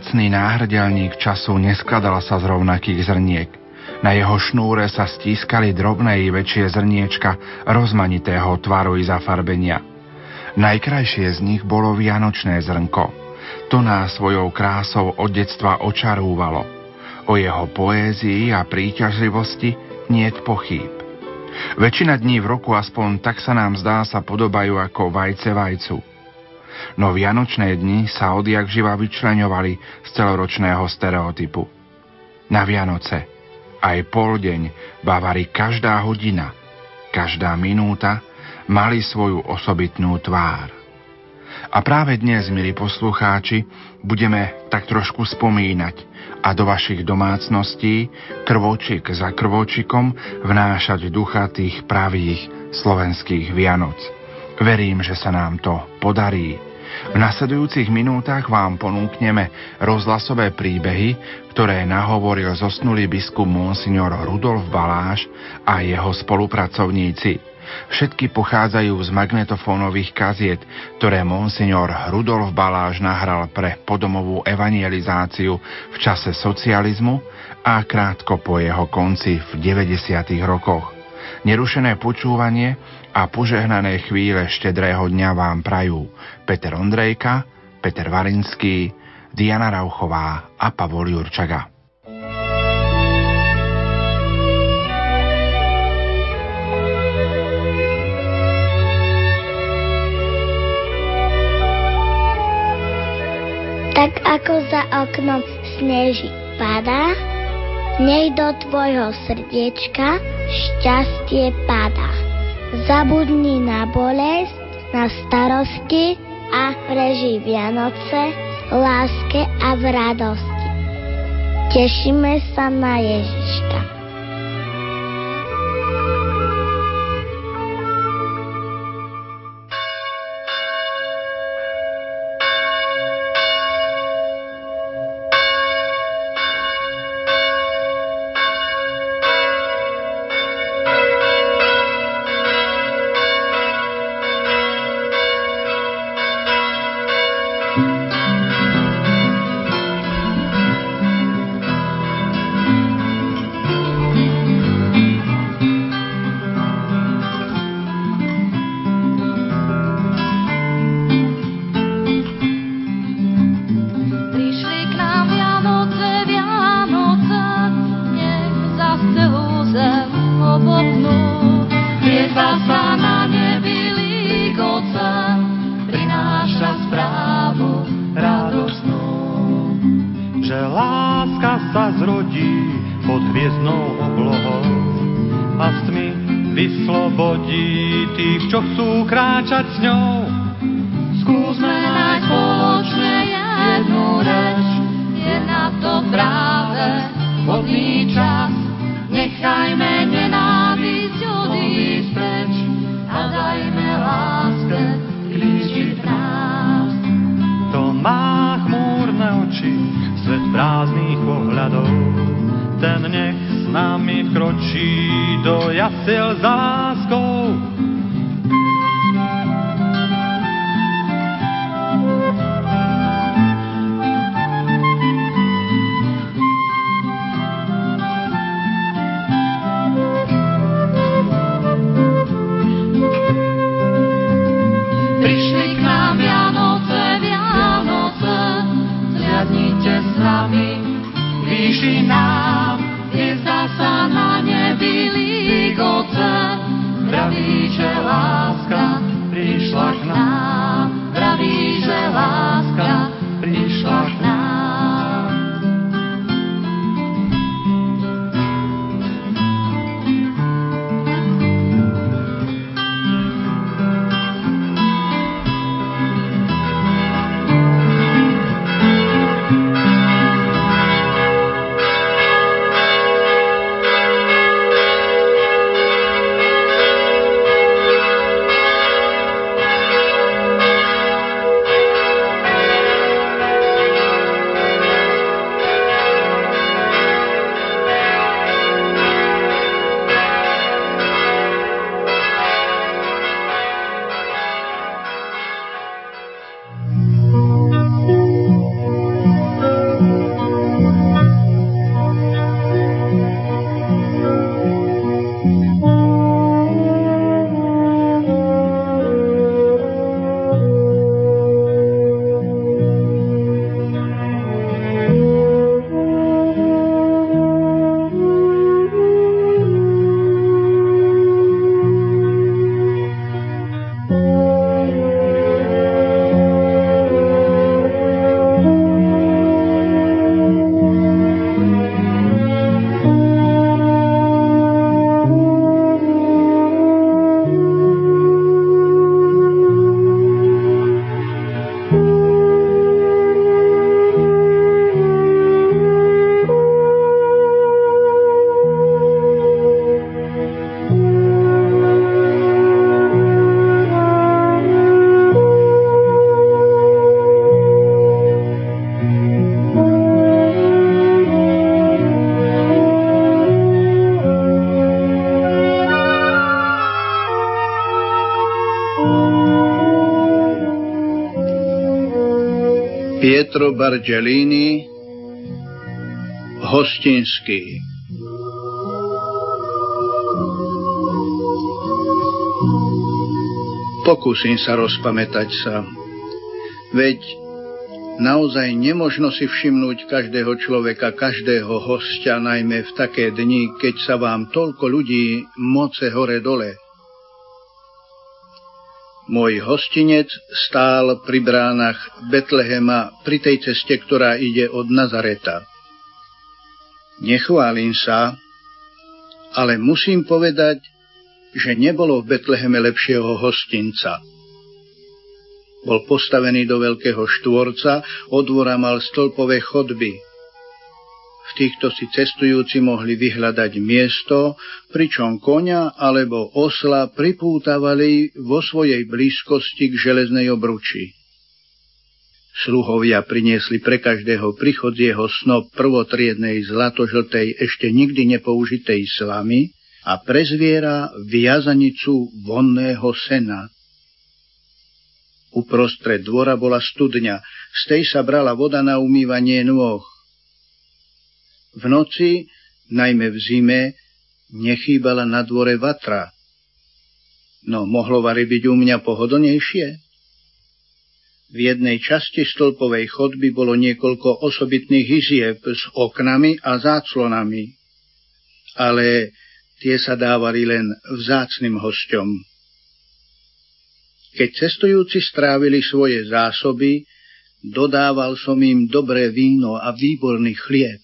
vzácný náhrdelník času neskladal sa z rovnakých zrniek. Na jeho šnúre sa stískali drobné i väčšie zrniečka rozmanitého tvaru i zafarbenia. Najkrajšie z nich bolo vianočné zrnko. To nás svojou krásou od detstva očarúvalo. O jeho poézii a príťažlivosti niet pochýb. Väčšina dní v roku aspoň tak sa nám zdá sa podobajú ako vajce vajcu. No vianočné dni sa odjak živa vyčleňovali z celoročného stereotypu. Na Vianoce aj poldeň, bavari každá hodina, každá minúta mali svoju osobitnú tvár. A práve dnes, milí poslucháči, budeme tak trošku spomínať a do vašich domácností krvočik za krvočikom vnášať ducha tých pravých slovenských Vianoc. Verím, že sa nám to podarí v nasledujúcich minútach vám ponúkneme rozhlasové príbehy, ktoré nahovoril zosnulý biskup Monsignor Rudolf Baláš a jeho spolupracovníci. Všetky pochádzajú z magnetofónových kaziet, ktoré monsignor Rudolf Baláš nahral pre podomovú evangelizáciu v čase socializmu a krátko po jeho konci v 90. rokoch. Nerušené počúvanie a požehnané chvíle štedrého dňa vám prajú Peter Ondrejka, Peter Varinský, Diana Rauchová a Pavol Jurčaga. Tak ako za oknom sneží padá, nech do tvojho srdiečka šťastie padá. Zabudni na bolesť, na starosti a prežij Vianoce láske a v radosti. Tešíme sa na Ježiška. sa zrodí pod hviezdnou oblohou a s tmy vyslobodí tých, čo chcú kráčať s ňou. Skúsme nájsť spoločne jednu reč, je na to práve vhodný čas. Nechajme prázdnych pohľadov. Ten nech s nami kročí do jasiel zás Pietro Bargelini, Hostinský. Pokúsim sa rozpamätať sa. Veď naozaj nemožno si všimnúť každého človeka, každého hostia, najmä v také dni, keď sa vám toľko ľudí moce hore-dole. Môj hostinec stál pri bránach Betlehema pri tej ceste, ktorá ide od Nazareta. Nechválim sa, ale musím povedať, že nebolo v Betleheme lepšieho hostinca. Bol postavený do veľkého štvorca, od mal stĺpové chodby. V týchto si cestujúci mohli vyhľadať miesto, pričom konia alebo osla pripútavali vo svojej blízkosti k železnej obruči. Sluhovia priniesli pre každého prichodzieho snop prvotriednej zlatožltej ešte nikdy nepoužitej slamy, a pre zviera viazanicu vonného sena. Uprostred dvora bola studňa, z tej sa brala voda na umývanie nôh. V noci, najmä v zime, nechýbala na dvore vatra. No mohlo vari byť u mňa pohodlnejšie? V jednej časti stĺpovej chodby bolo niekoľko osobitných izieb s oknami a záclonami. Ale tie sa dávali len vzácným hosťom. Keď cestujúci strávili svoje zásoby, dodával som im dobré víno a výborný chlieb.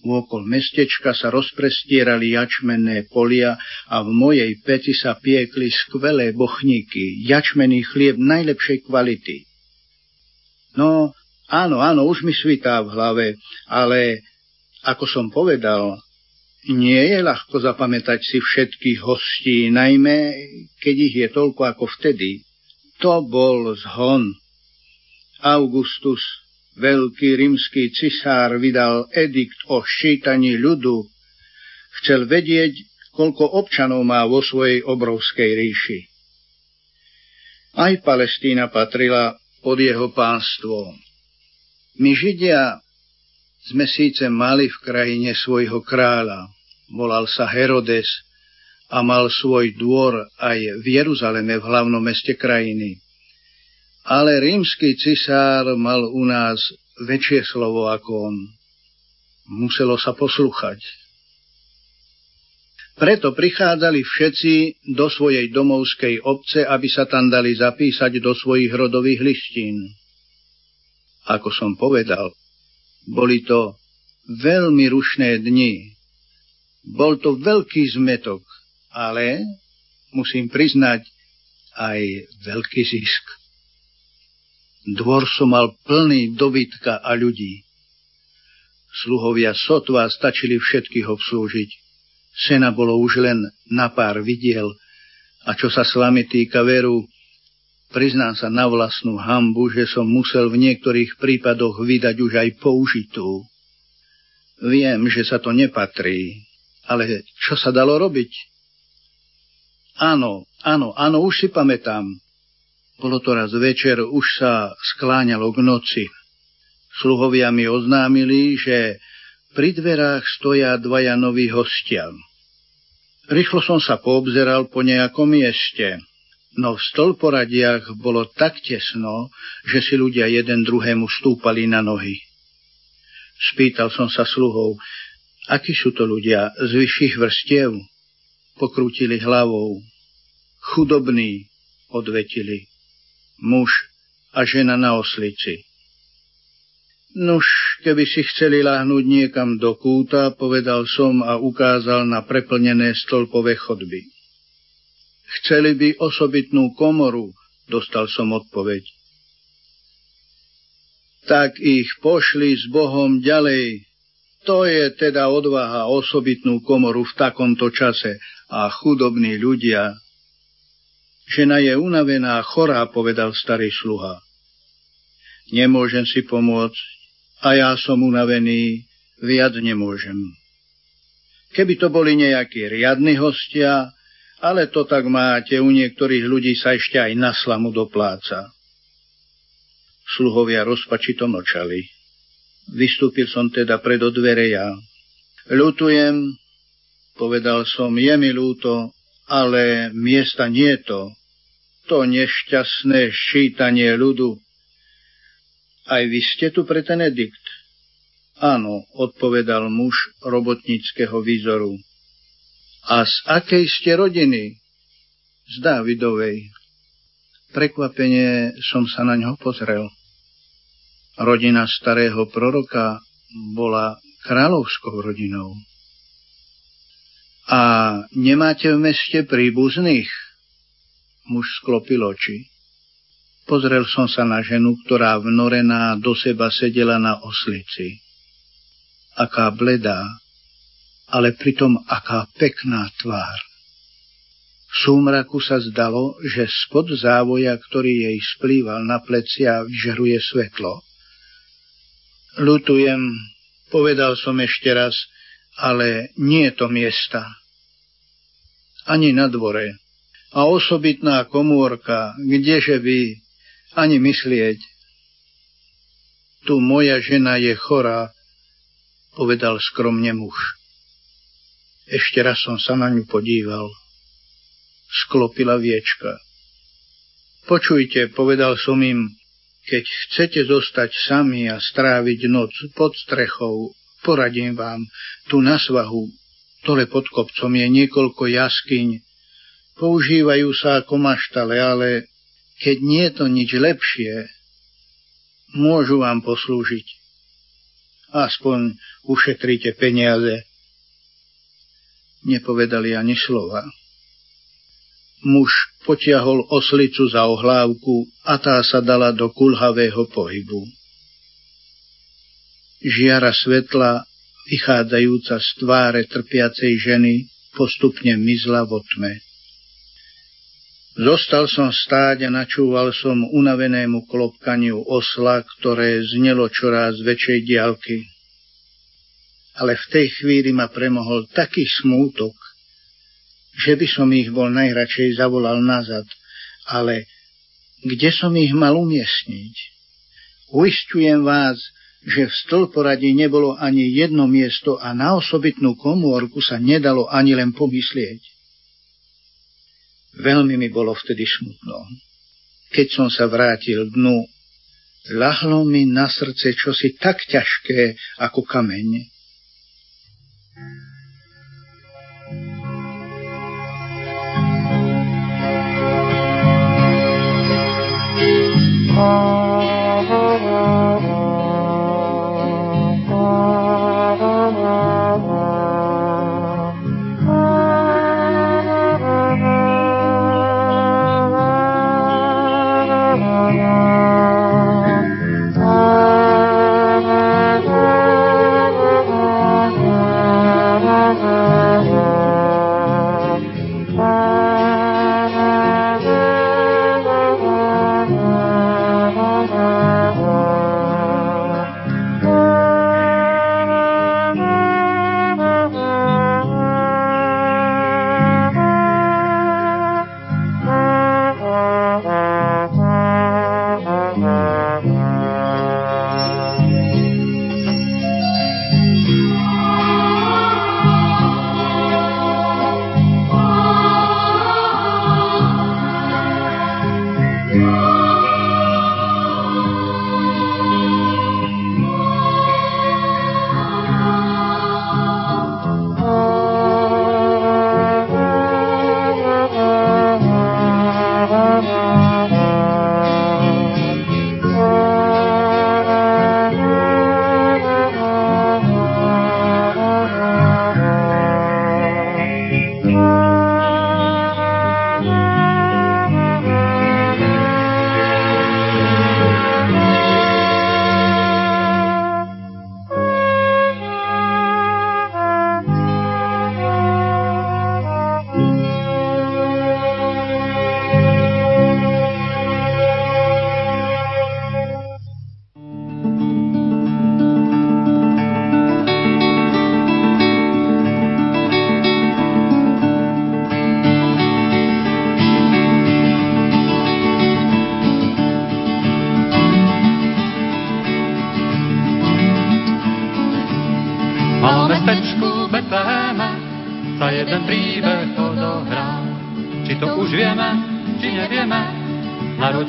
Vôkol mestečka sa rozprestierali jačmenné polia a v mojej peci sa piekli skvelé bochníky, jačmený chlieb najlepšej kvality. No, áno, áno, už mi svitá v hlave, ale ako som povedal, nie je ľahko zapamätať si všetkých hostí, najmä keď ich je toľko ako vtedy. To bol zhon. Augustus, veľký rímsky cisár, vydal edikt o ščítaní ľudu. Chcel vedieť, koľko občanov má vo svojej obrovskej ríši. Aj Palestína patrila pod jeho pánstvo. My Židia sme síce mali v krajine svojho kráľa, volal sa Herodes a mal svoj dvor aj v Jeruzaleme, v hlavnom meste krajiny. Ale rímsky cisár mal u nás väčšie slovo ako on. Muselo sa poslúchať. Preto prichádzali všetci do svojej domovskej obce, aby sa tam dali zapísať do svojich rodových listín. Ako som povedal, boli to veľmi rušné dni. Bol to veľký zmetok, ale musím priznať aj veľký zisk. Dvor som mal plný dobytka a ľudí. Sluhovia sotva stačili všetkých obslúžiť. Sena bolo už len na pár vidiel a čo sa slamy týka veru, Priznám sa na vlastnú hambu, že som musel v niektorých prípadoch vydať už aj použitú. Viem, že sa to nepatrí, ale čo sa dalo robiť? Áno, áno, áno, už si pamätám. Bolo to raz večer, už sa skláňalo k noci. Sluhovia mi oznámili, že pri dverách stoja dvaja noví hostia. Rýchlo som sa poobzeral po nejakom mieste no v stĺporadiach bolo tak tesno, že si ľudia jeden druhému stúpali na nohy. Spýtal som sa sluhov, akí sú to ľudia z vyšších vrstiev? Pokrútili hlavou. Chudobní, odvetili. Muž a žena na oslici. Nuž, keby si chceli láhnuť niekam do kúta, povedal som a ukázal na preplnené stĺpové chodby. Chceli by osobitnú komoru, dostal som odpoveď. Tak ich pošli s Bohom ďalej. To je teda odvaha osobitnú komoru v takomto čase a chudobní ľudia. Žena je unavená chorá, povedal starý sluha. Nemôžem si pomôcť a ja som unavený, viac nemôžem. Keby to boli nejakí riadni hostia, ale to tak máte, u niektorých ľudí sa ešte aj na slamu dopláca. Sluhovia rozpačito mlčali. Vystúpil som teda pred dvere ja. Ľutujem, povedal som, je mi ľúto, ale miesta nie to. To nešťastné ščítanie ľudu. Aj vy ste tu pre ten edikt? Áno, odpovedal muž robotníckého výzoru. A z akej ste rodiny? Z Dávidovej. Prekvapenie som sa na ňo pozrel. Rodina starého proroka bola kráľovskou rodinou. A nemáte v meste príbuzných? Muž sklopil oči. Pozrel som sa na ženu, ktorá vnorená do seba sedela na oslici. Aká bledá, ale pritom aká pekná tvár. V súmraku sa zdalo, že spod závoja, ktorý jej splýval na plecia, vyžaruje svetlo. Lutujem, povedal som ešte raz, ale nie je to miesta. Ani na dvore. A osobitná komórka, kdeže by ani myslieť. Tu moja žena je chorá, povedal skromne muž. Ešte raz som sa na ňu podíval sklopila viečka. Počujte, povedal som im, keď chcete zostať sami a stráviť noc pod strechou, poradím vám, tu na svahu, dole pod kopcom je niekoľko jaskyň, používajú sa ako maštale, ale keď nie je to nič lepšie, môžu vám poslúžiť. Aspoň ušetríte peniaze. Nepovedali ani slova. Muž potiahol oslicu za ohlávku a tá sa dala do kulhavého pohybu. Žiara svetla, vychádzajúca z tváre trpiacej ženy, postupne mizla vo tme. Zostal som stáť a načúval som unavenému klopkaniu osla, ktoré znelo čoraz väčšej diálky. Ale v tej chvíli ma premohol taký smútok, že by som ich bol najradšej zavolal nazad, ale kde som ich mal umiestniť? Uistujem vás, že v stĺporadí nebolo ani jedno miesto a na osobitnú komórku sa nedalo ani len pomyslieť. Veľmi mi bolo vtedy smutno. Keď som sa vrátil dnu, lahlo mi na srdce čosi tak ťažké ako kameň.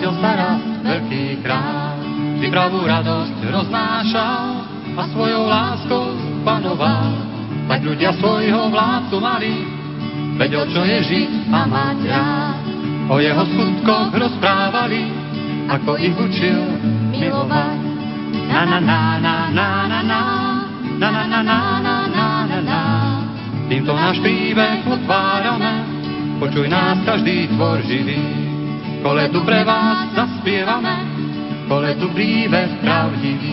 Sa raz veľký král. Či pravú radosť roznášal a svojou láskou panoval, tak ľudia svojho vládcu mali, vedel, čo je žiť a mať rád. O jeho skutkoch rozprávali, ako ich učil milovať. Na na na na na na na na na na na na na na na Týmto náš príbeh otvárame, počuj nás každý tvor živý. Koletu pre vás zaspievame, koletu príbeh pravdivý.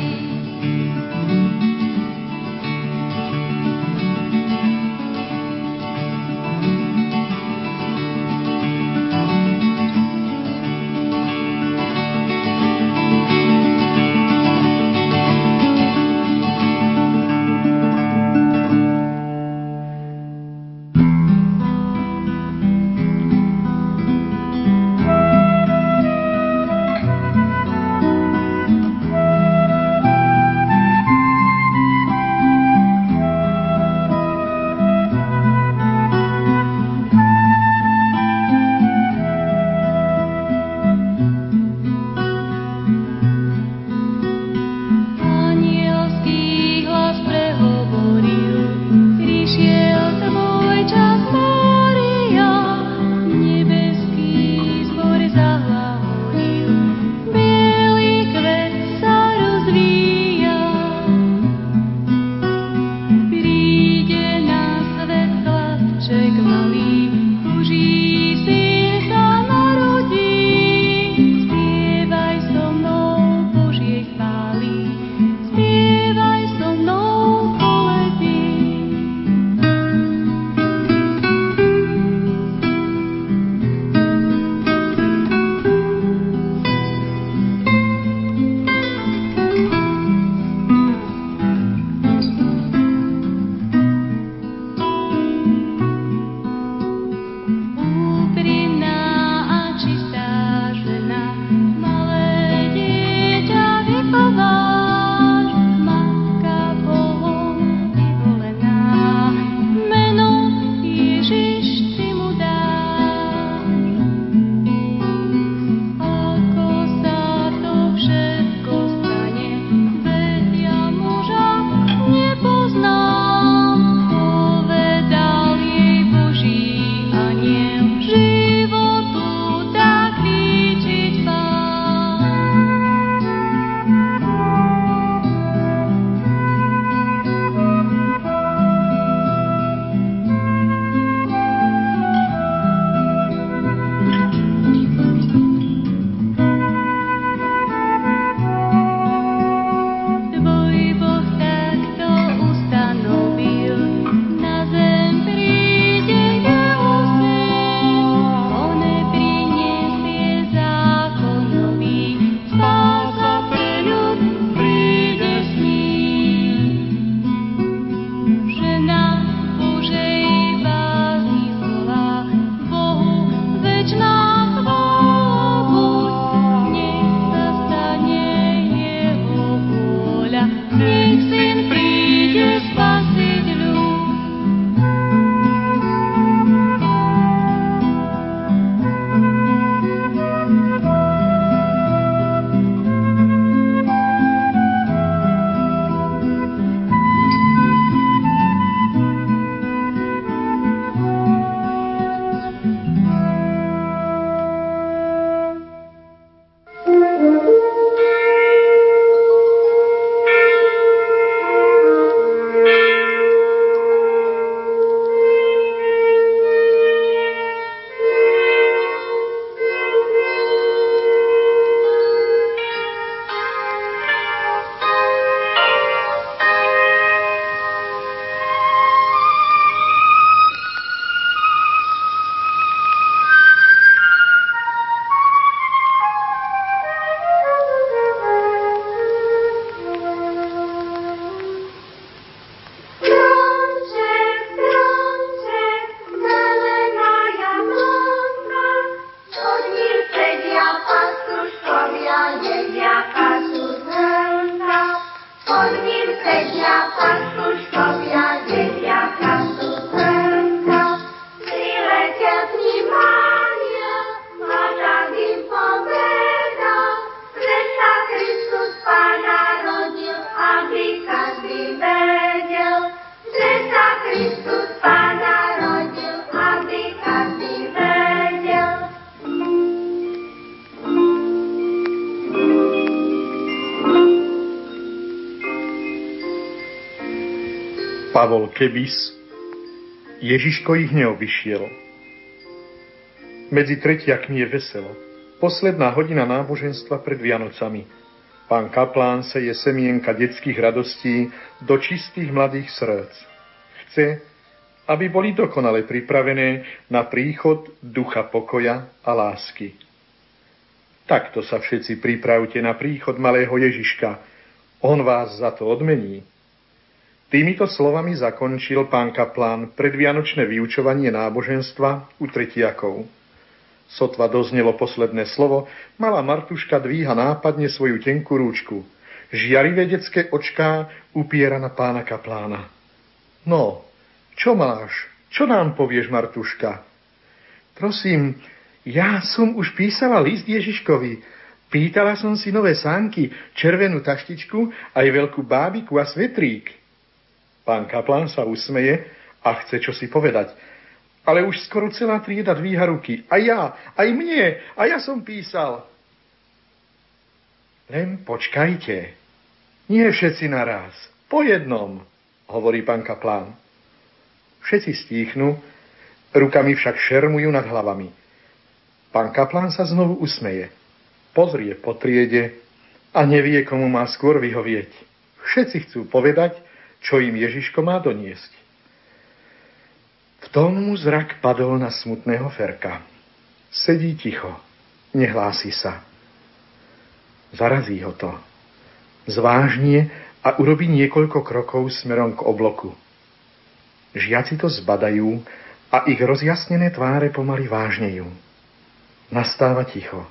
Pavol Kebis Ježiško ich neobyšiel. Medzi tretiakmi je veselo. Posledná hodina náboženstva pred Vianocami. Pán kaplán je semienka detských radostí do čistých mladých srdc. Chce, aby boli dokonale pripravené na príchod ducha pokoja a lásky. Takto sa všetci pripravte na príchod malého Ježiška. On vás za to odmení. Týmito slovami zakončil pán kaplán predvianočné vyučovanie náboženstva u tretiakov. Sotva doznelo posledné slovo, malá Martuška dvíha nápadne svoju tenkú rúčku. Žiarivé detské očká upiera na pána kaplána. No, čo máš? Čo nám povieš, Martuška? Prosím, ja som už písala list Ježiškovi. Pýtala som si nové sánky, červenú taštičku, aj veľkú bábiku a svetrík. Pán Kaplan sa usmeje a chce čo si povedať. Ale už skoro celá trieda dvíha ruky. A ja, aj mne, a ja som písal. Len počkajte. Nie všetci naraz. Po jednom, hovorí pán Kaplán. Všetci stíchnu, rukami však šermujú nad hlavami. Pán Kaplán sa znovu usmeje. Pozrie po triede a nevie, komu má skôr vyhovieť. Všetci chcú povedať, čo im Ježiško má doniesť. V tom mu zrak padol na smutného Ferka. Sedí ticho, nehlási sa. Zarazí ho to. Zvážnie a urobí niekoľko krokov smerom k obloku. Žiaci to zbadajú a ich rozjasnené tváre pomaly vážnejú. Nastáva ticho.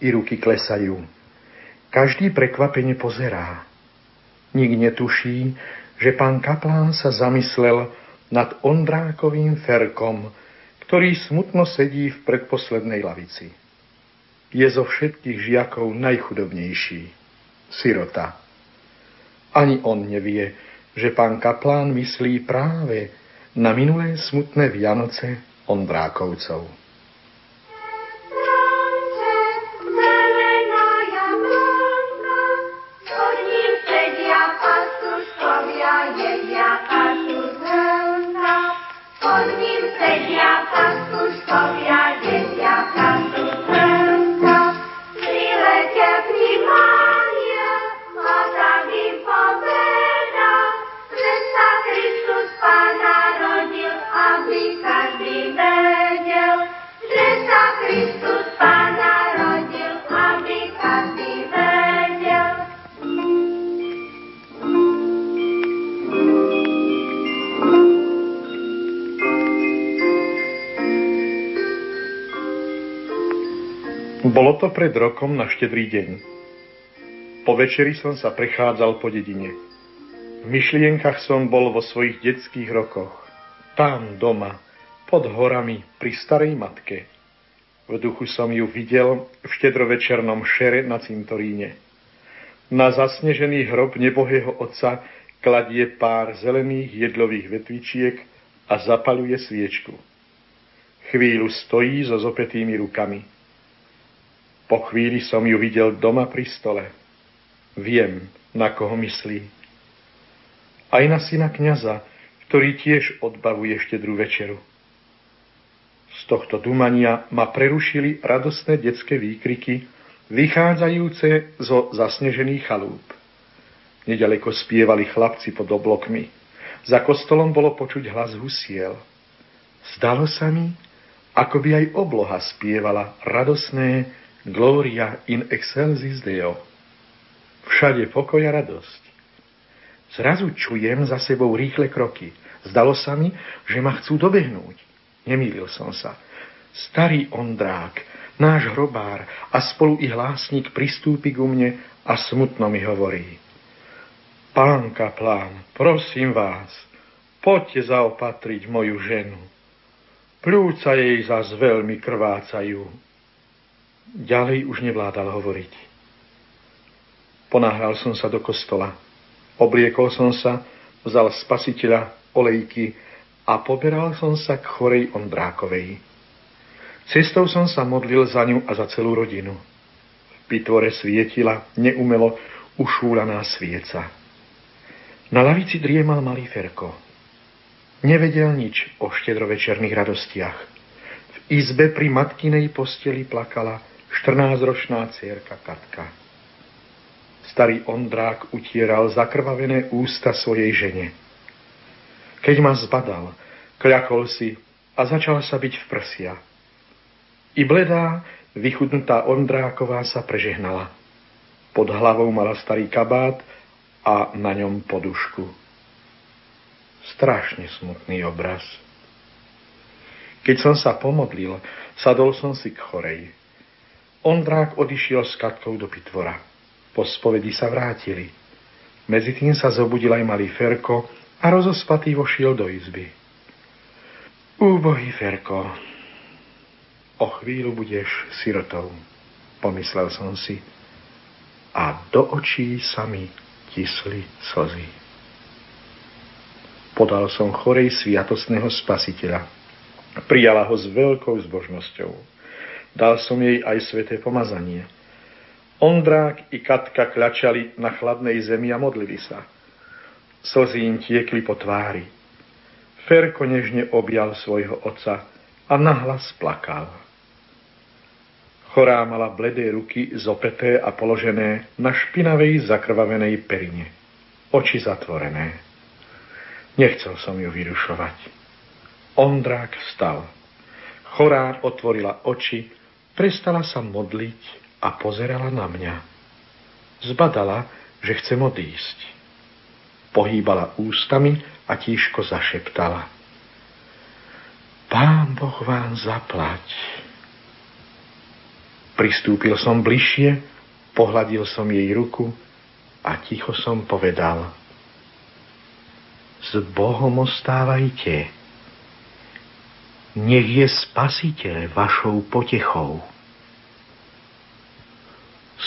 I ruky klesajú. Každý prekvapene pozerá. Nik netuší, že pán kaplán sa zamyslel nad Ondrákovým ferkom, ktorý smutno sedí v predposlednej lavici. Je zo všetkých žiakov najchudobnejší. Sirota. Ani on nevie, že pán kaplán myslí práve na minulé smutné Vianoce Ondrákovcov. Bolo to pred rokom na štedrý deň. Po večeri som sa prechádzal po dedine. V myšlienkach som bol vo svojich detských rokoch. Tam doma, pod horami, pri starej matke. V duchu som ju videl v štedrovečernom šere na cintoríne. Na zasnežený hrob nebohého otca kladie pár zelených jedlových vetvičiek a zapaluje sviečku. Chvíľu stojí so zopetými rukami. Po chvíli som ju videl doma pri stole. Viem, na koho myslí. Aj na syna kniaza, ktorý tiež odbavuje štedrú večeru. Z tohto dumania ma prerušili radostné detské výkriky, vychádzajúce zo zasnežených chalúp. Nedaleko spievali chlapci pod oblokmi. Za kostolom bolo počuť hlas husiel. Zdalo sa mi, ako by aj obloha spievala radosné Gloria in excelsis Deo. Všade pokoj a radosť. Zrazu čujem za sebou rýchle kroky. Zdalo sa mi, že ma chcú dobehnúť. Nemýlil som sa. Starý Ondrák, náš hrobár a spolu i hlásnik pristúpi ku mne a smutno mi hovorí. Pán kaplán, prosím vás, poďte zaopatriť moju ženu. Plúca jej zas veľmi krvácajú. Ďalej už nevládal hovoriť. Ponáhľal som sa do kostola. Obliekol som sa, vzal spasiteľa, olejky a poberal som sa k chorej Ondrákovej. Cestou som sa modlil za ňu a za celú rodinu. V pitvore svietila neumelo ušúlaná svieca. Na lavici driemal malý Ferko. Nevedel nič o štedrovečerných radostiach. V izbe pri matkinej posteli plakala 14-ročná cierka Katka. Starý Ondrák utieral zakrvavené ústa svojej žene. Keď ma zbadal, kľakol si a začal sa byť v prsia. I bledá, vychudnutá Ondráková sa prežehnala. Pod hlavou mala starý kabát a na ňom podušku. Strašne smutný obraz. Keď som sa pomodlil, sadol som si k chorej. Ondrák odišiel s Katkou do pitvora. Po spovedi sa vrátili. Medzi tým sa zobudil aj malý Ferko a rozospatý vošiel do izby. Úbohý Ferko, o chvíľu budeš sirotou, pomyslel som si. A do očí sa mi tisli slzy. Podal som chorej sviatosného spasiteľa. Prijala ho s veľkou zbožnosťou. Dal som jej aj sveté pomazanie. Ondrák i Katka kľačali na chladnej zemi a modlili sa. Slzy im tiekli po tvári. Ferko nežne objal svojho otca a nahlas plakal. Chorá mala bledé ruky zopeté a položené na špinavej zakrvavenej perine. Oči zatvorené. Nechcel som ju vyrušovať. Ondrák vstal. Chorá otvorila oči, prestala sa modliť a pozerala na mňa. Zbadala, že chcem odísť pohýbala ústami a tížko zašeptala. Pán Boh vám zaplať. Pristúpil som bližšie, pohľadil som jej ruku a ticho som povedal. S Bohom ostávajte. Nech je spasiteľ vašou potechou.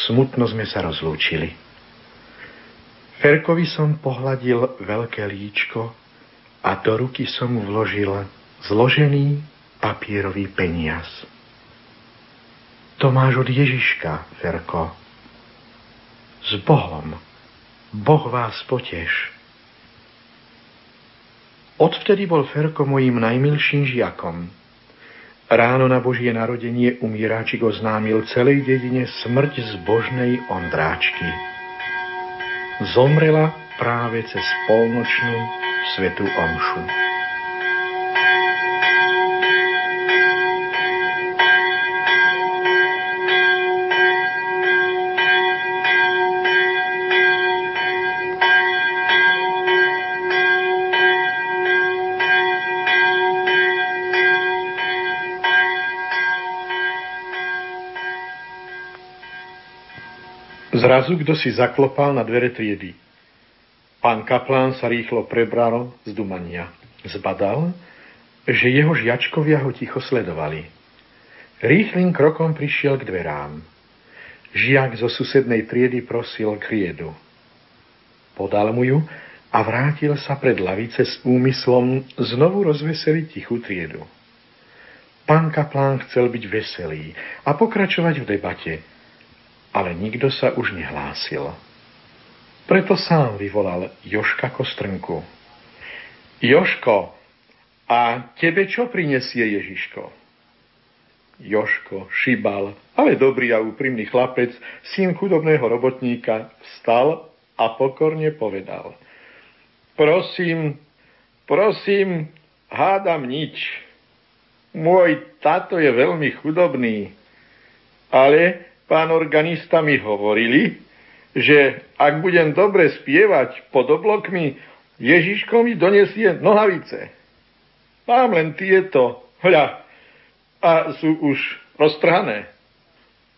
Smutno sme sa rozlúčili. Ferkovi som pohľadil veľké líčko a do ruky som mu vložil zložený papierový peniaz. To máš od Ježiška, Ferko. S Bohom. Boh vás poteš. Odvtedy bol Ferko mojím najmilším žiakom. Ráno na Božie narodenie umíráčik oznámil celej dedine smrť zbožnej Ondráčky zomrela práve cez polnočnú svetú omšu. Zrazu kto si zaklopal na dvere triedy. Pán kaplán sa rýchlo prebral z dumania. Zbadal, že jeho žiačkovia ho ticho sledovali. Rýchlým krokom prišiel k dverám. Žiak zo susednej triedy prosil kriedu. Podal mu ju a vrátil sa pred lavice s úmyslom znovu rozveseliť tichú triedu. Pán kaplán chcel byť veselý a pokračovať v debate – ale nikto sa už nehlásil. Preto sám vyvolal Joška Kostrnku. Joško, a tebe čo prinesie Ježiško? Joško, šibal, ale dobrý a úprimný chlapec, syn chudobného robotníka, vstal a pokorne povedal. Prosím, prosím, hádam nič. Môj tato je veľmi chudobný, ale pán organista mi hovorili, že ak budem dobre spievať pod oblokmi, Ježiško mi donesie nohavice. Mám len tieto, hľa, a sú už roztrhané.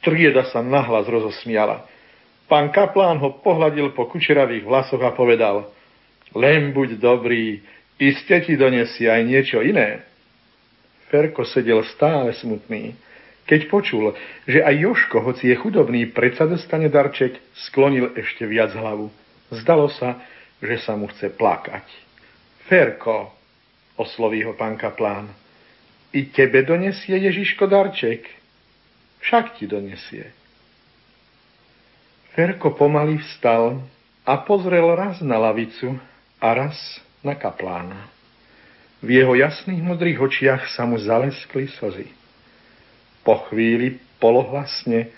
Trieda sa nahlas rozosmiala. Pán kaplán ho pohľadil po kučeravých vlasoch a povedal, len buď dobrý, iste ti donesie aj niečo iné. Ferko sedel stále smutný. Keď počul, že aj Joško, hoci je chudobný, predsa dostane darček, sklonil ešte viac hlavu. Zdalo sa, že sa mu chce plakať. Ferko, osloví ho pán kaplán, i tebe donesie Ježiško darček? Však ti donesie. Ferko pomaly vstal a pozrel raz na lavicu, a raz na kaplána. V jeho jasných modrých očiach sa mu zaleskli slzy. Po chvíli polohlasne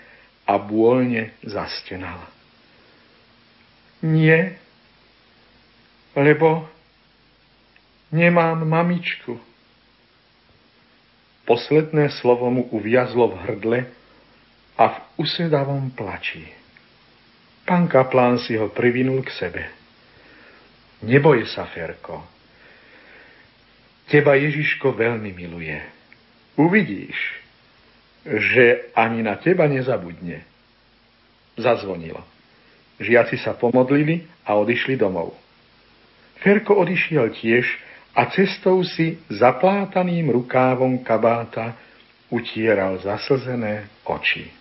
a bôľne zastenal. Nie, lebo nemám mamičku. Posledné slovo mu uviazlo v hrdle a v usedavom plači. Pán kaplán si ho privinul k sebe. Neboj sa, Ferko. Teba Ježiško veľmi miluje. Uvidíš, že ani na teba nezabudne. Zazvonilo. Žiaci sa pomodlili a odišli domov. Ferko odišiel tiež a cestou si zaplátaným rukávom kabáta utieral zaslzené oči.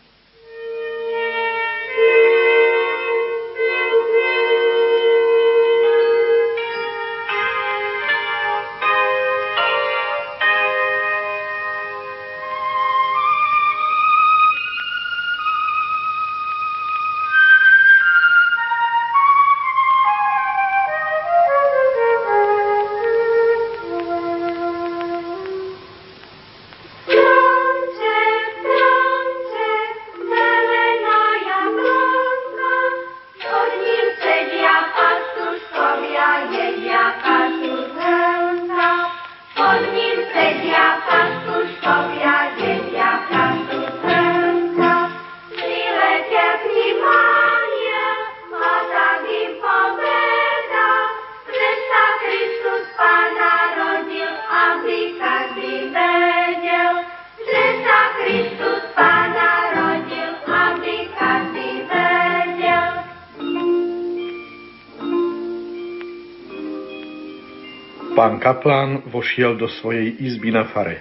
Pán kaplán vošiel do svojej izby na fare.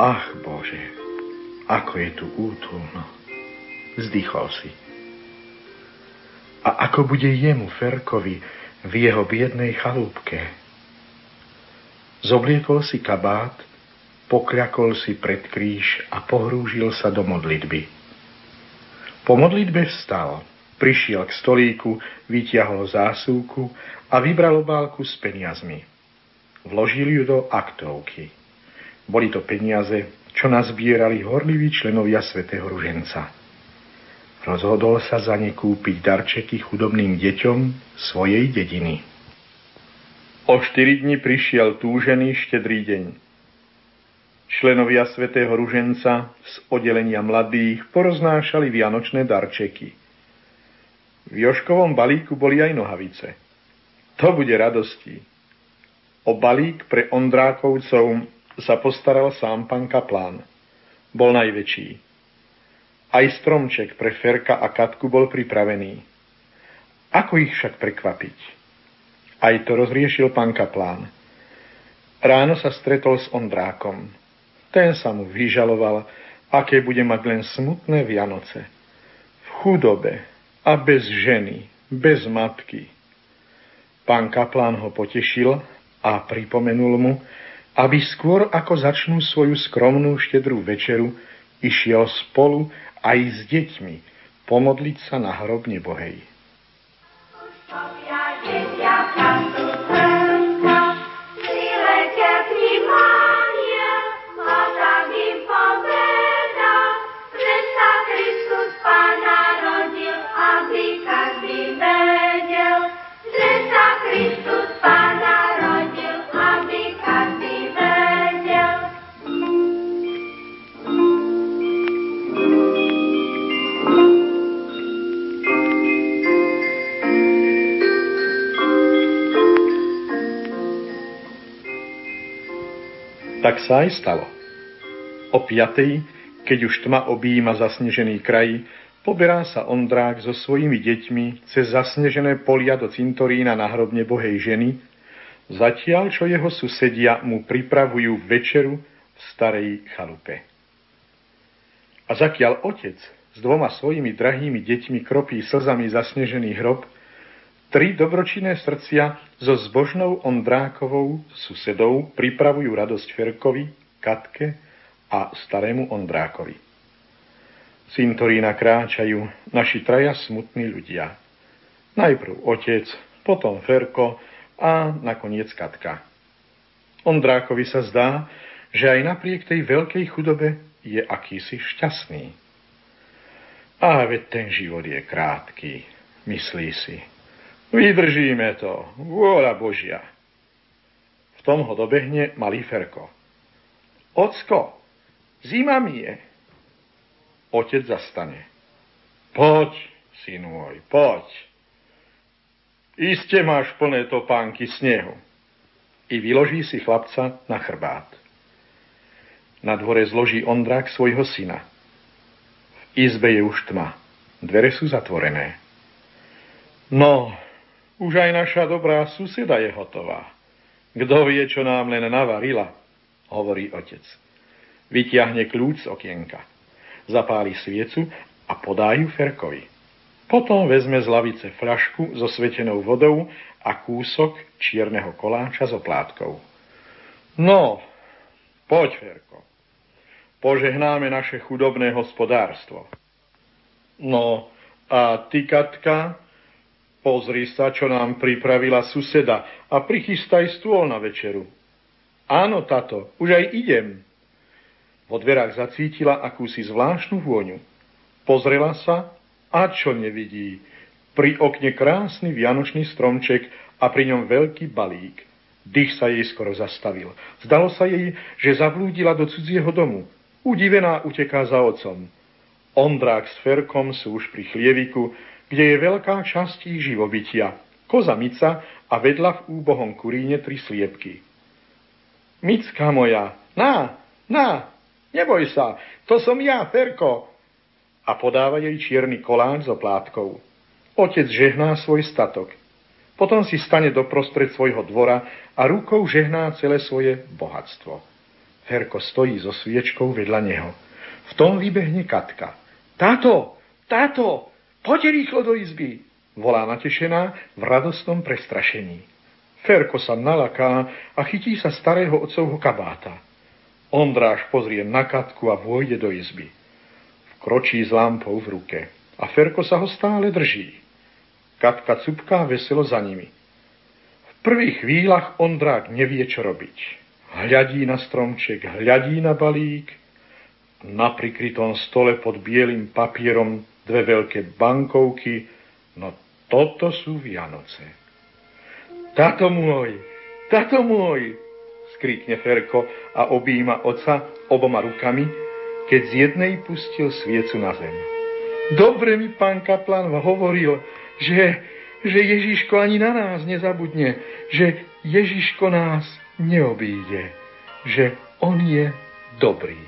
Ach, Bože, ako je tu útulno. Zdychol si. A ako bude jemu, Ferkovi, v jeho biednej chalúbke? Zobliekol si kabát, pokľakol si pred kríž a pohrúžil sa do modlitby. Po modlitbe vstal, prišiel k stolíku, vytiahol zásuvku a vybral obálku s peniazmi. Vložil ju do aktovky. Boli to peniaze, čo nazbierali horliví členovia svätého Ruženca. Rozhodol sa za ne kúpiť darčeky chudobným deťom svojej dediny. O štyri dni prišiel túžený štedrý deň. Členovia svätého Ruženca z oddelenia mladých poroznášali vianočné darčeky. V Joškovom balíku boli aj nohavice – to bude radostí. O balík pre Ondrákovcov sa postaral sám pán Kaplán. Bol najväčší. Aj stromček pre Ferka a Katku bol pripravený. Ako ich však prekvapiť? Aj to rozriešil pán Kaplán. Ráno sa stretol s Ondrákom. Ten sa mu vyžaloval, aké bude mať len smutné Vianoce. V chudobe a bez ženy, bez matky, Pán kaplán ho potešil a pripomenul mu, aby skôr ako začnú svoju skromnú štedrú večeru, išiel spolu aj s deťmi pomodliť sa na hrob nebohej. Tak sa aj stalo. O piatej, keď už tma objíma zasnežený kraj, poberá sa Ondrák so svojimi deťmi cez zasnežené polia do cintorína na hrobne bohej ženy, zatiaľ čo jeho susedia mu pripravujú večeru v starej chalupe. A zakiaľ otec s dvoma svojimi drahými deťmi kropí slzami zasnežený hrob, Tri dobročinné srdcia so zbožnou Ondrákovou susedou pripravujú radosť Ferkovi, Katke a starému Ondrákovi. Cintorína kráčajú naši traja smutní ľudia. Najprv otec, potom Ferko a nakoniec Katka. Ondrákovi sa zdá, že aj napriek tej veľkej chudobe je akýsi šťastný. A veď ten život je krátky, myslí si. Vydržíme to, vôľa Božia. V tom ho dobehne malý Ferko. Ocko, zima mi je. Otec zastane. Poď, syn môj, poď. Iste máš plné topánky snehu. I vyloží si chlapca na chrbát. Na dvore zloží Ondrak svojho syna. V izbe je už tma. Dvere sú zatvorené. No, už aj naša dobrá suseda je hotová. Kto vie, čo nám len navarila, hovorí otec. Vytiahne kľúč z okienka. Zapáli sviecu a podá ju Ferkovi. Potom vezme z lavice fľašku so svetenou vodou a kúsok čierneho koláča s oplátkou. No, poď, Ferko. Požehnáme naše chudobné hospodárstvo. No, a ty, Katka, pozri sa, čo nám pripravila suseda a prichystaj stôl na večeru. Áno, tato, už aj idem. Vo dverách zacítila akúsi zvláštnu vôňu. Pozrela sa a čo nevidí? Pri okne krásny vianočný stromček a pri ňom veľký balík. Dých sa jej skoro zastavil. Zdalo sa jej, že zablúdila do cudzieho domu. Udivená uteká za otcom. Ondrák s Ferkom sú už pri chlieviku, kde je veľká časť živobytia. Koza Mica a vedľa v úbohom kuríne tri sliepky. Micka moja, na, na, neboj sa, to som ja, Ferko, a podáva jej čierny kolán s oplátkou. Otec žehná svoj statok. Potom si stane doprostred svojho dvora a rukou žehná celé svoje bohatstvo. Herko stojí so sviečkou vedľa neho. V tom vybehne Katka. Táto, táto, poďte rýchlo do izby, volá natešená v radostnom prestrašení. Ferko sa nalaká a chytí sa starého otcovho kabáta. Ondráš pozrie na Katku a vôjde do izby kročí s lampou v ruke a Ferko sa ho stále drží. Katka cupká veselo za nimi. V prvých chvíľach Ondrák nevie, čo robiť. Hľadí na stromček, hľadí na balík. Na prikrytom stole pod bielým papierom dve veľké bankovky. No toto sú Vianoce. Tato môj, tato môj, skríkne Ferko a objíma oca oboma rukami, keď z jednej pustil sviecu na zem. Dobre mi pán Kaplan hovoril, že, že Ježiško ani na nás nezabudne, že Ježiško nás neobíde, že on je dobrý.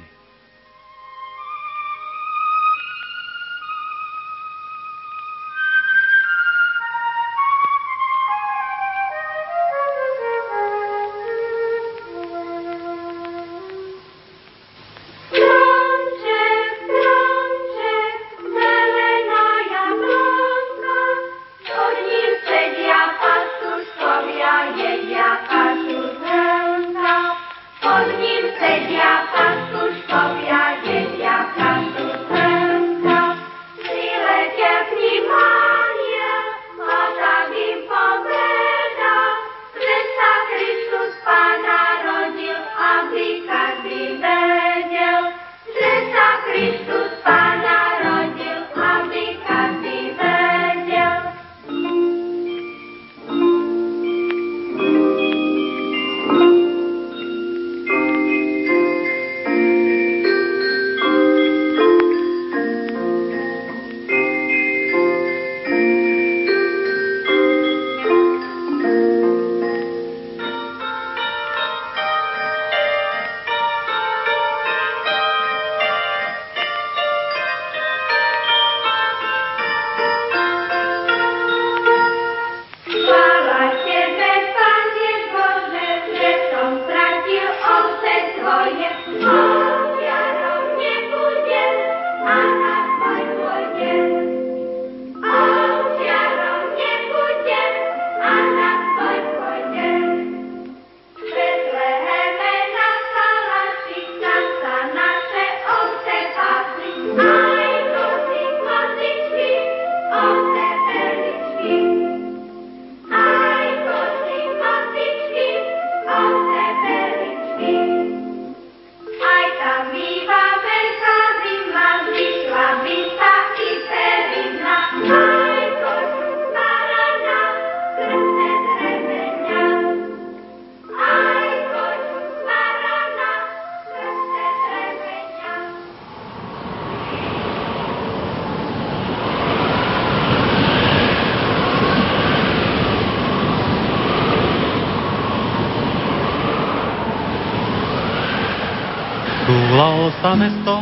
Sa mesto,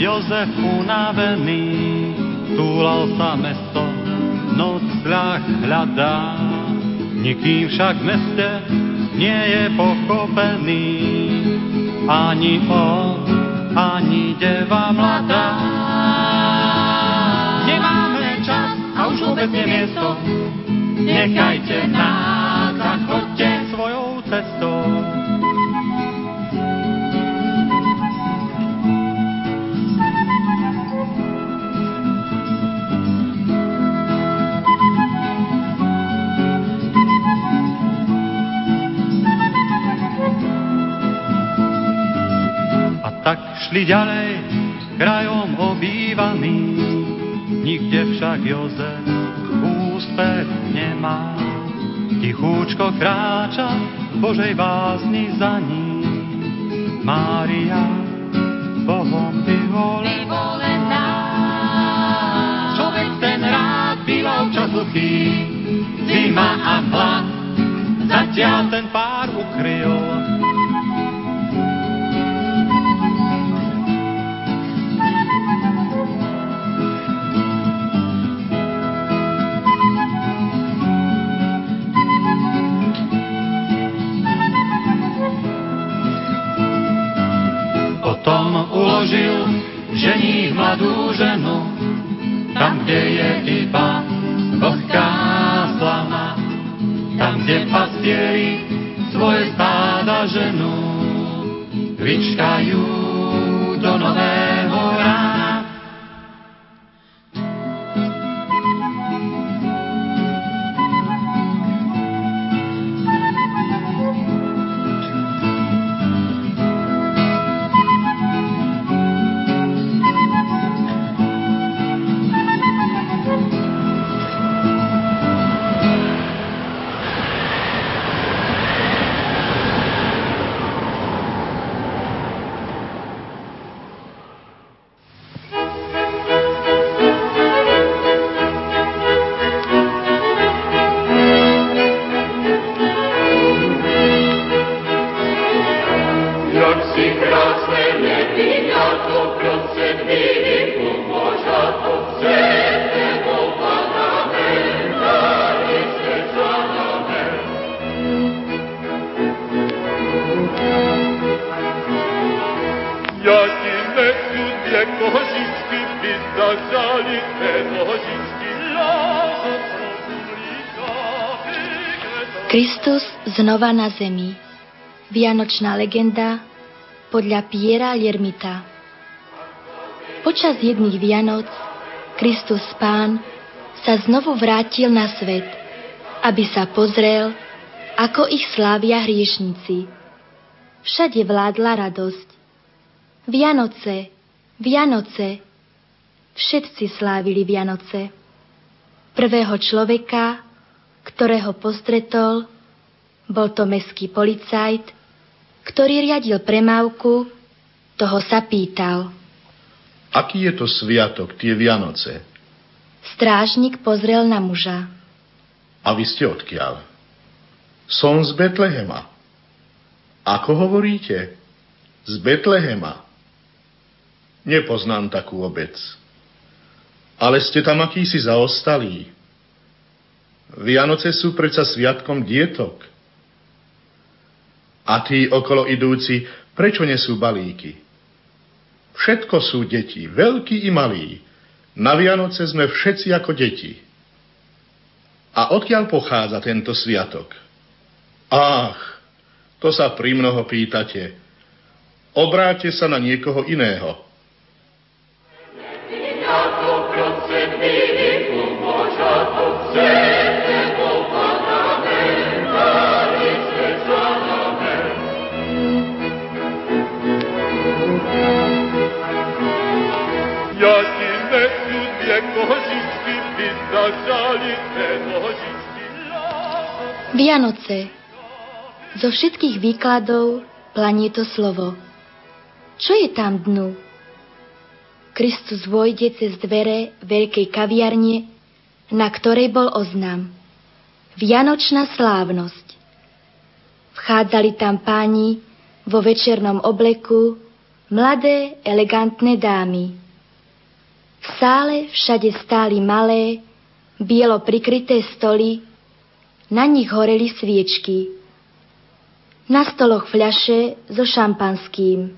Jozef unavený, túlal sa mesto, noc ľah hľadá. Nikým však v meste nie je pochopený, ani on, ani deva mladá. Nemáme čas a už vôbec nie miesto, nechajte nás šli ďalej krajom obývaný. Nikde však Jozef úspech nemá. Tichúčko kráča Božej vázni za ním. Mária, Bohom vyvolená. Človek ten rád býva občas hluchý, zima a chlad, zatiaľ ten pár ukryl kde pastieri svoje stáda ženu, vyčkajú do nového Znova na zemi. Vianočná legenda podľa Piera Lermita. Počas jedných Vianoc Kristus Pán sa znovu vrátil na svet, aby sa pozrel, ako ich slávia hriešnici. Všade vládla radosť. Vianoce, Vianoce, všetci slávili Vianoce. Prvého človeka, ktorého postretol, bol to meský policajt, ktorý riadil premávku, toho sa pýtal. Aký je to sviatok, tie Vianoce? Strážnik pozrel na muža. A vy ste odkiaľ? Som z Betlehema. Ako hovoríte? Z Betlehema. Nepoznám takú obec. Ale ste tam akýsi zaostalí. Vianoce sú predsa sviatkom dietok. A tí okolo idúci, prečo nesú balíky? Všetko sú deti, veľkí i malí. Na Vianoce sme všetci ako deti. A odkiaľ pochádza tento sviatok? Ach, to sa pri mnoho pýtate. Obráte sa na niekoho iného. Vianoce. Zo všetkých výkladov planie to slovo. Čo je tam dnu? Kristus vojde cez dvere veľkej kaviarne, na ktorej bol oznam. Vianočná slávnosť. Vchádzali tam páni vo večernom obleku, mladé, elegantné dámy. V sále všade stáli malé, bielo prikryté stoly, na nich horeli sviečky. Na stoloch fľaše so šampanským.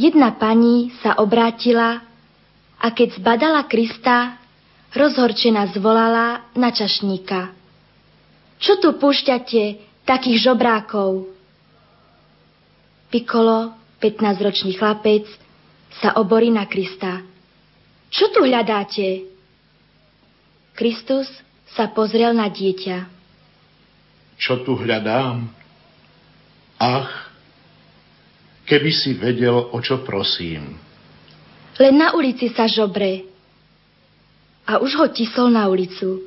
Jedna pani sa obrátila a keď zbadala Krista, rozhorčená zvolala na čašníka. Čo tu púšťate, takých žobrákov? Pikolo, 15-ročný chlapec, sa oborí na Krista. Čo tu hľadáte? Kristus sa pozrel na dieťa. Čo tu hľadám? Ach, keby si vedel, o čo prosím. Len na ulici sa žobre. A už ho tisol na ulicu.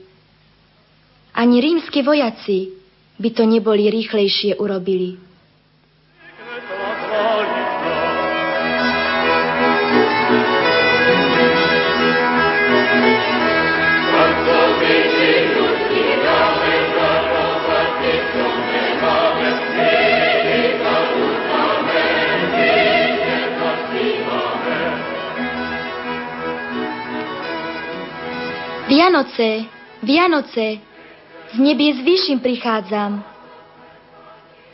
Ani rímsky vojaci by to neboli rýchlejšie urobili. Vianoce, Vianoce, z nebie zvýšim prichádzam.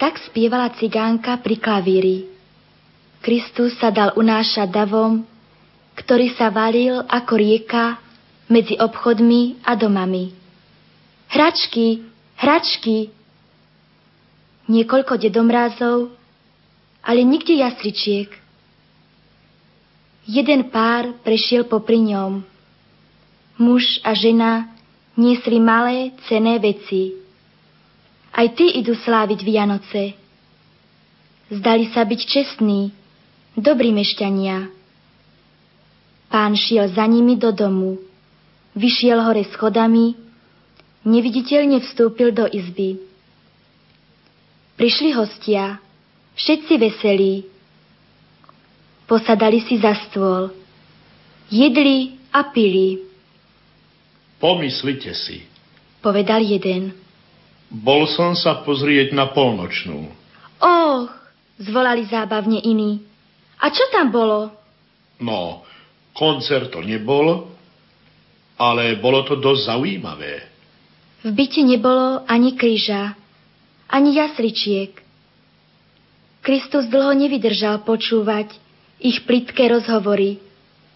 Tak spievala cigánka pri klavíri. Kristus sa dal unášať davom, ktorý sa valil ako rieka medzi obchodmi a domami. Hračky, hračky. Niekoľko dedomrázov, ale nikde jastričiek. Jeden pár prešiel popri ňom muž a žena niesli malé, cené veci. Aj tí idú sláviť Vianoce. Zdali sa byť čestní, dobrí mešťania. Pán šiel za nimi do domu, vyšiel hore schodami, neviditeľne vstúpil do izby. Prišli hostia, všetci veselí. Posadali si za stôl, jedli a pili. Pomyslite si. Povedal jeden. Bol som sa pozrieť na polnočnú. Och, zvolali zábavne iní. A čo tam bolo? No, koncert to nebol, ale bolo to dosť zaujímavé. V byti nebolo ani kríža, ani jasličiek. Kristus dlho nevydržal počúvať ich plitké rozhovory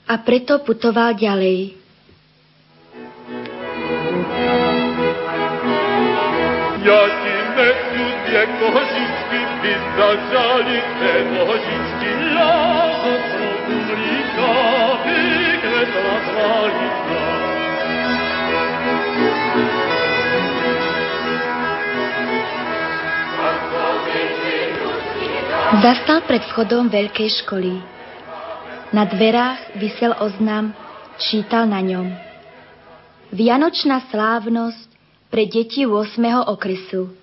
a preto putoval ďalej. Jakie dwie koziczki, wyzdrzali te koziczki, lazo trudulika, wykretla zwalika. Zastal pred vchodom veľkej školy. Na dverách vysel oznam, čítal na ňom. Vianočná slávnosť pre deti 8. okresu.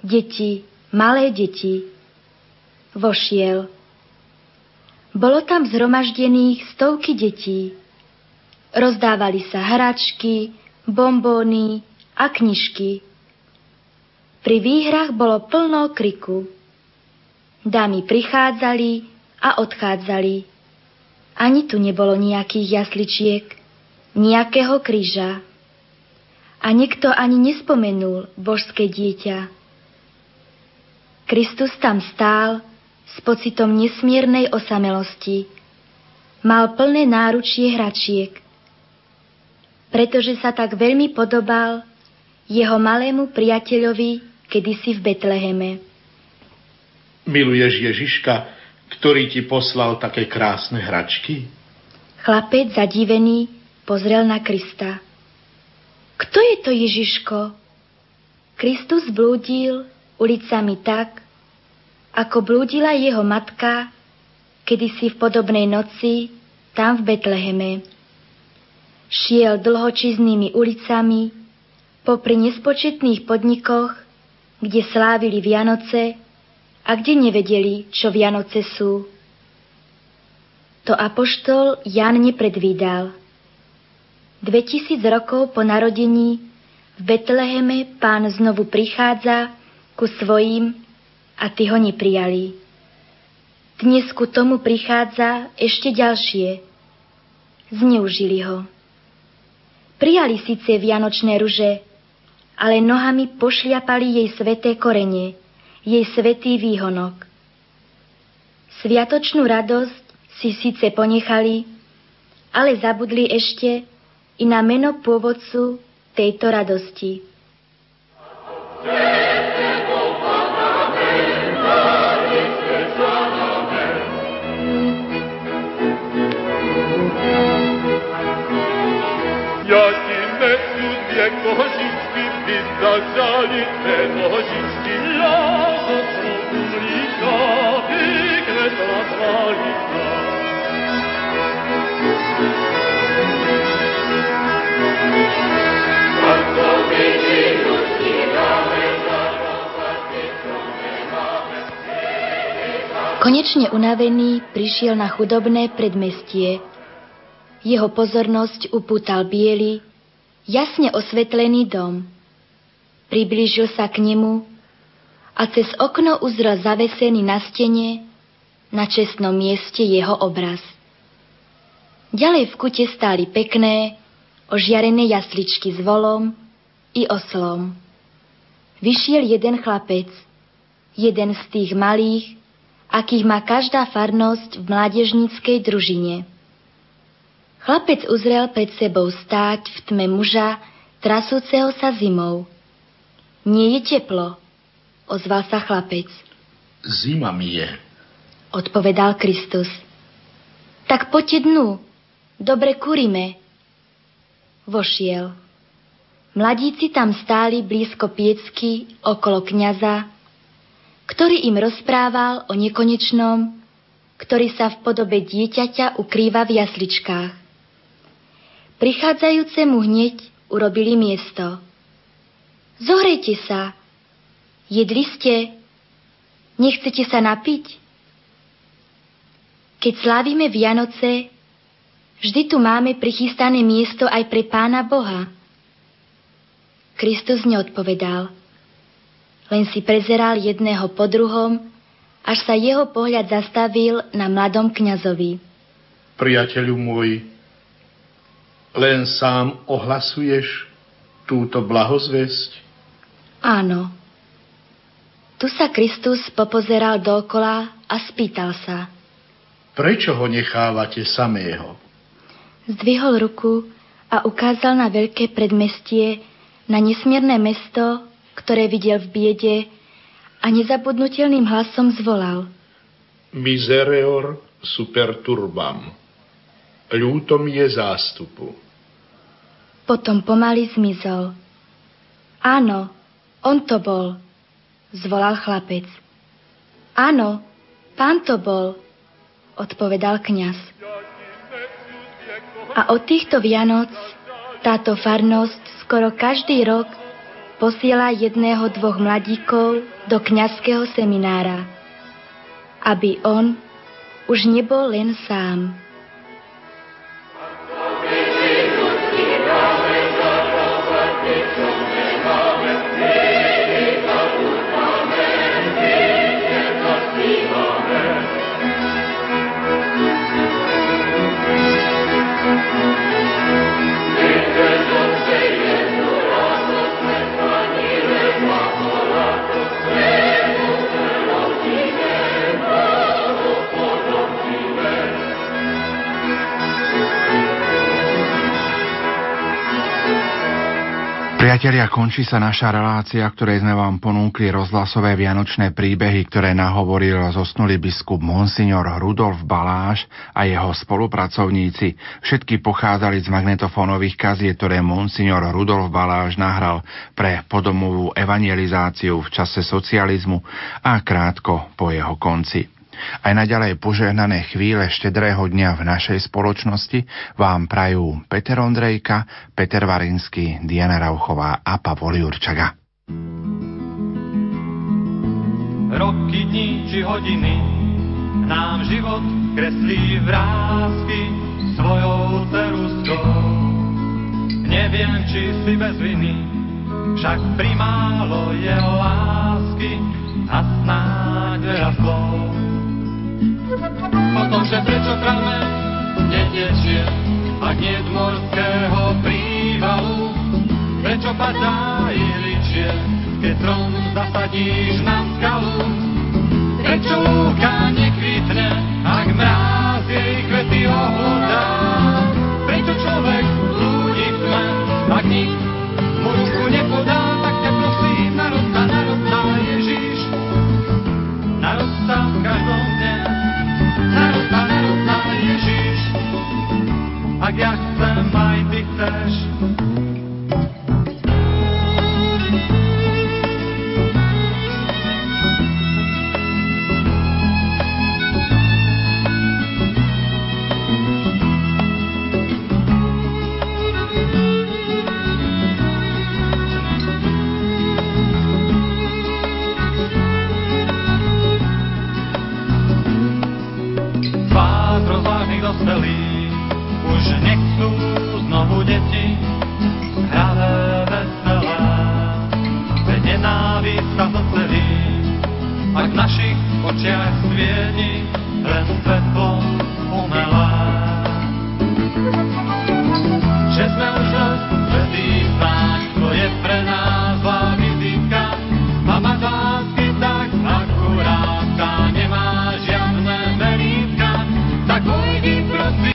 Deti, malé deti. Vošiel. Bolo tam zhromaždených stovky detí. Rozdávali sa hračky, bombóny a knižky. Pri výhrach bolo plno kriku. Dámy prichádzali a odchádzali. Ani tu nebolo nejakých jasličiek, nejakého kríža a nikto ani nespomenul božské dieťa. Kristus tam stál s pocitom nesmiernej osamelosti. Mal plné náručie hračiek, pretože sa tak veľmi podobal jeho malému priateľovi kedysi v Betleheme. Miluješ Ježiška, ktorý ti poslal také krásne hračky? Chlapec zadivený pozrel na Krista. Kto je to Ježiško? Kristus blúdil ulicami tak, ako blúdila jeho matka, kedysi v podobnej noci tam v Betleheme. Šiel dlhočiznými ulicami, popri nespočetných podnikoch, kde slávili Vianoce a kde nevedeli, čo Vianoce sú. To apoštol Jan nepredvídal – 2000 rokov po narodení v Betleheme pán znovu prichádza ku svojim a ty ho neprijali. Dnes ku tomu prichádza ešte ďalšie. Zneužili ho. Prijali síce vianočné ruže, ale nohami pošliapali jej sveté korene, jej svetý výhonok. Sviatočnú radosť si síce ponechali, ale zabudli ešte i na meno pôvodcu tejto radosti. nožičky by začali, te nožičky ľazo trúblíka, pekne trasvalíka. Konečne unavený prišiel na chudobné predmestie. Jeho pozornosť upútal biely, jasne osvetlený dom. Priblížil sa k nemu a cez okno uzrel zavesený na stene na čestnom mieste jeho obraz. Ďalej v kute stáli pekné, ožiarené jasličky s volom i oslom. Vyšiel jeden chlapec, jeden z tých malých, akých má každá farnosť v mládežníckej družine. Chlapec uzrel pred sebou stáť v tme muža, trasúceho sa zimou. Nie je teplo, ozval sa chlapec. Zima mi je, odpovedal Kristus. Tak poďte dnu, dobre kurime. Vošiel. Mladíci tam stáli blízko piecky okolo kňaza, ktorý im rozprával o nekonečnom, ktorý sa v podobe dieťaťa ukrýva v jasličkách. Prichádzajúcemu hneď urobili miesto. Zohrejte sa. Jedli ste? Nechcete sa napiť? Keď slávime Vianoce, vždy tu máme prichystané miesto aj pre Pána Boha. Kristus neodpovedal. Len si prezeral jedného po druhom, až sa jeho pohľad zastavil na mladom kňazovi. Priateľu môj, len sám ohlasuješ túto blahozvesť? Áno. Tu sa Kristus popozeral dokola a spýtal sa. Prečo ho nechávate samého? Zdvihol ruku a ukázal na veľké predmestie, na nesmierne mesto, ktoré videl v biede a nezabudnutelným hlasom zvolal. Misereor super turbam. Ľúto mi je zástupu. Potom pomaly zmizol. Áno, on to bol, zvolal chlapec. Áno, pán to bol, odpovedal kňaz. A od týchto Vianoc táto farnosť skoro každý rok posiela jedného dvoch mladíkov do kňazského seminára, aby on už nebol len sám. Priatelia, končí sa naša relácia, ktorej sme vám ponúkli rozhlasové vianočné príbehy, ktoré nahovoril zosnulý biskup Monsignor Rudolf Baláš a jeho spolupracovníci. Všetky pochádzali z magnetofónových kaziet, ktoré Monsignor Rudolf Baláš nahral pre podomovú evangelizáciu v čase socializmu a krátko po jeho konci. Aj naďalej požehnané chvíle štedrého dňa v našej spoločnosti vám prajú Peter Ondrejka, Peter Varinsky, Diana Rauchová a Pavol Jurčaga. Roky, dní či hodiny nám život kreslí vrázky svojou ceruskou. Neviem, či si bez viny, však primálo je lásky a snáď veľa. Bože, prečo pramen netečie, ak nie morského prívalu? Prečo padá ličie, keď strom zasadíš na skalu? Prečo lúka nekvitne, ak mráz jej kvety ohlodá? Prečo človek ľudí v tme, ak nik ak ja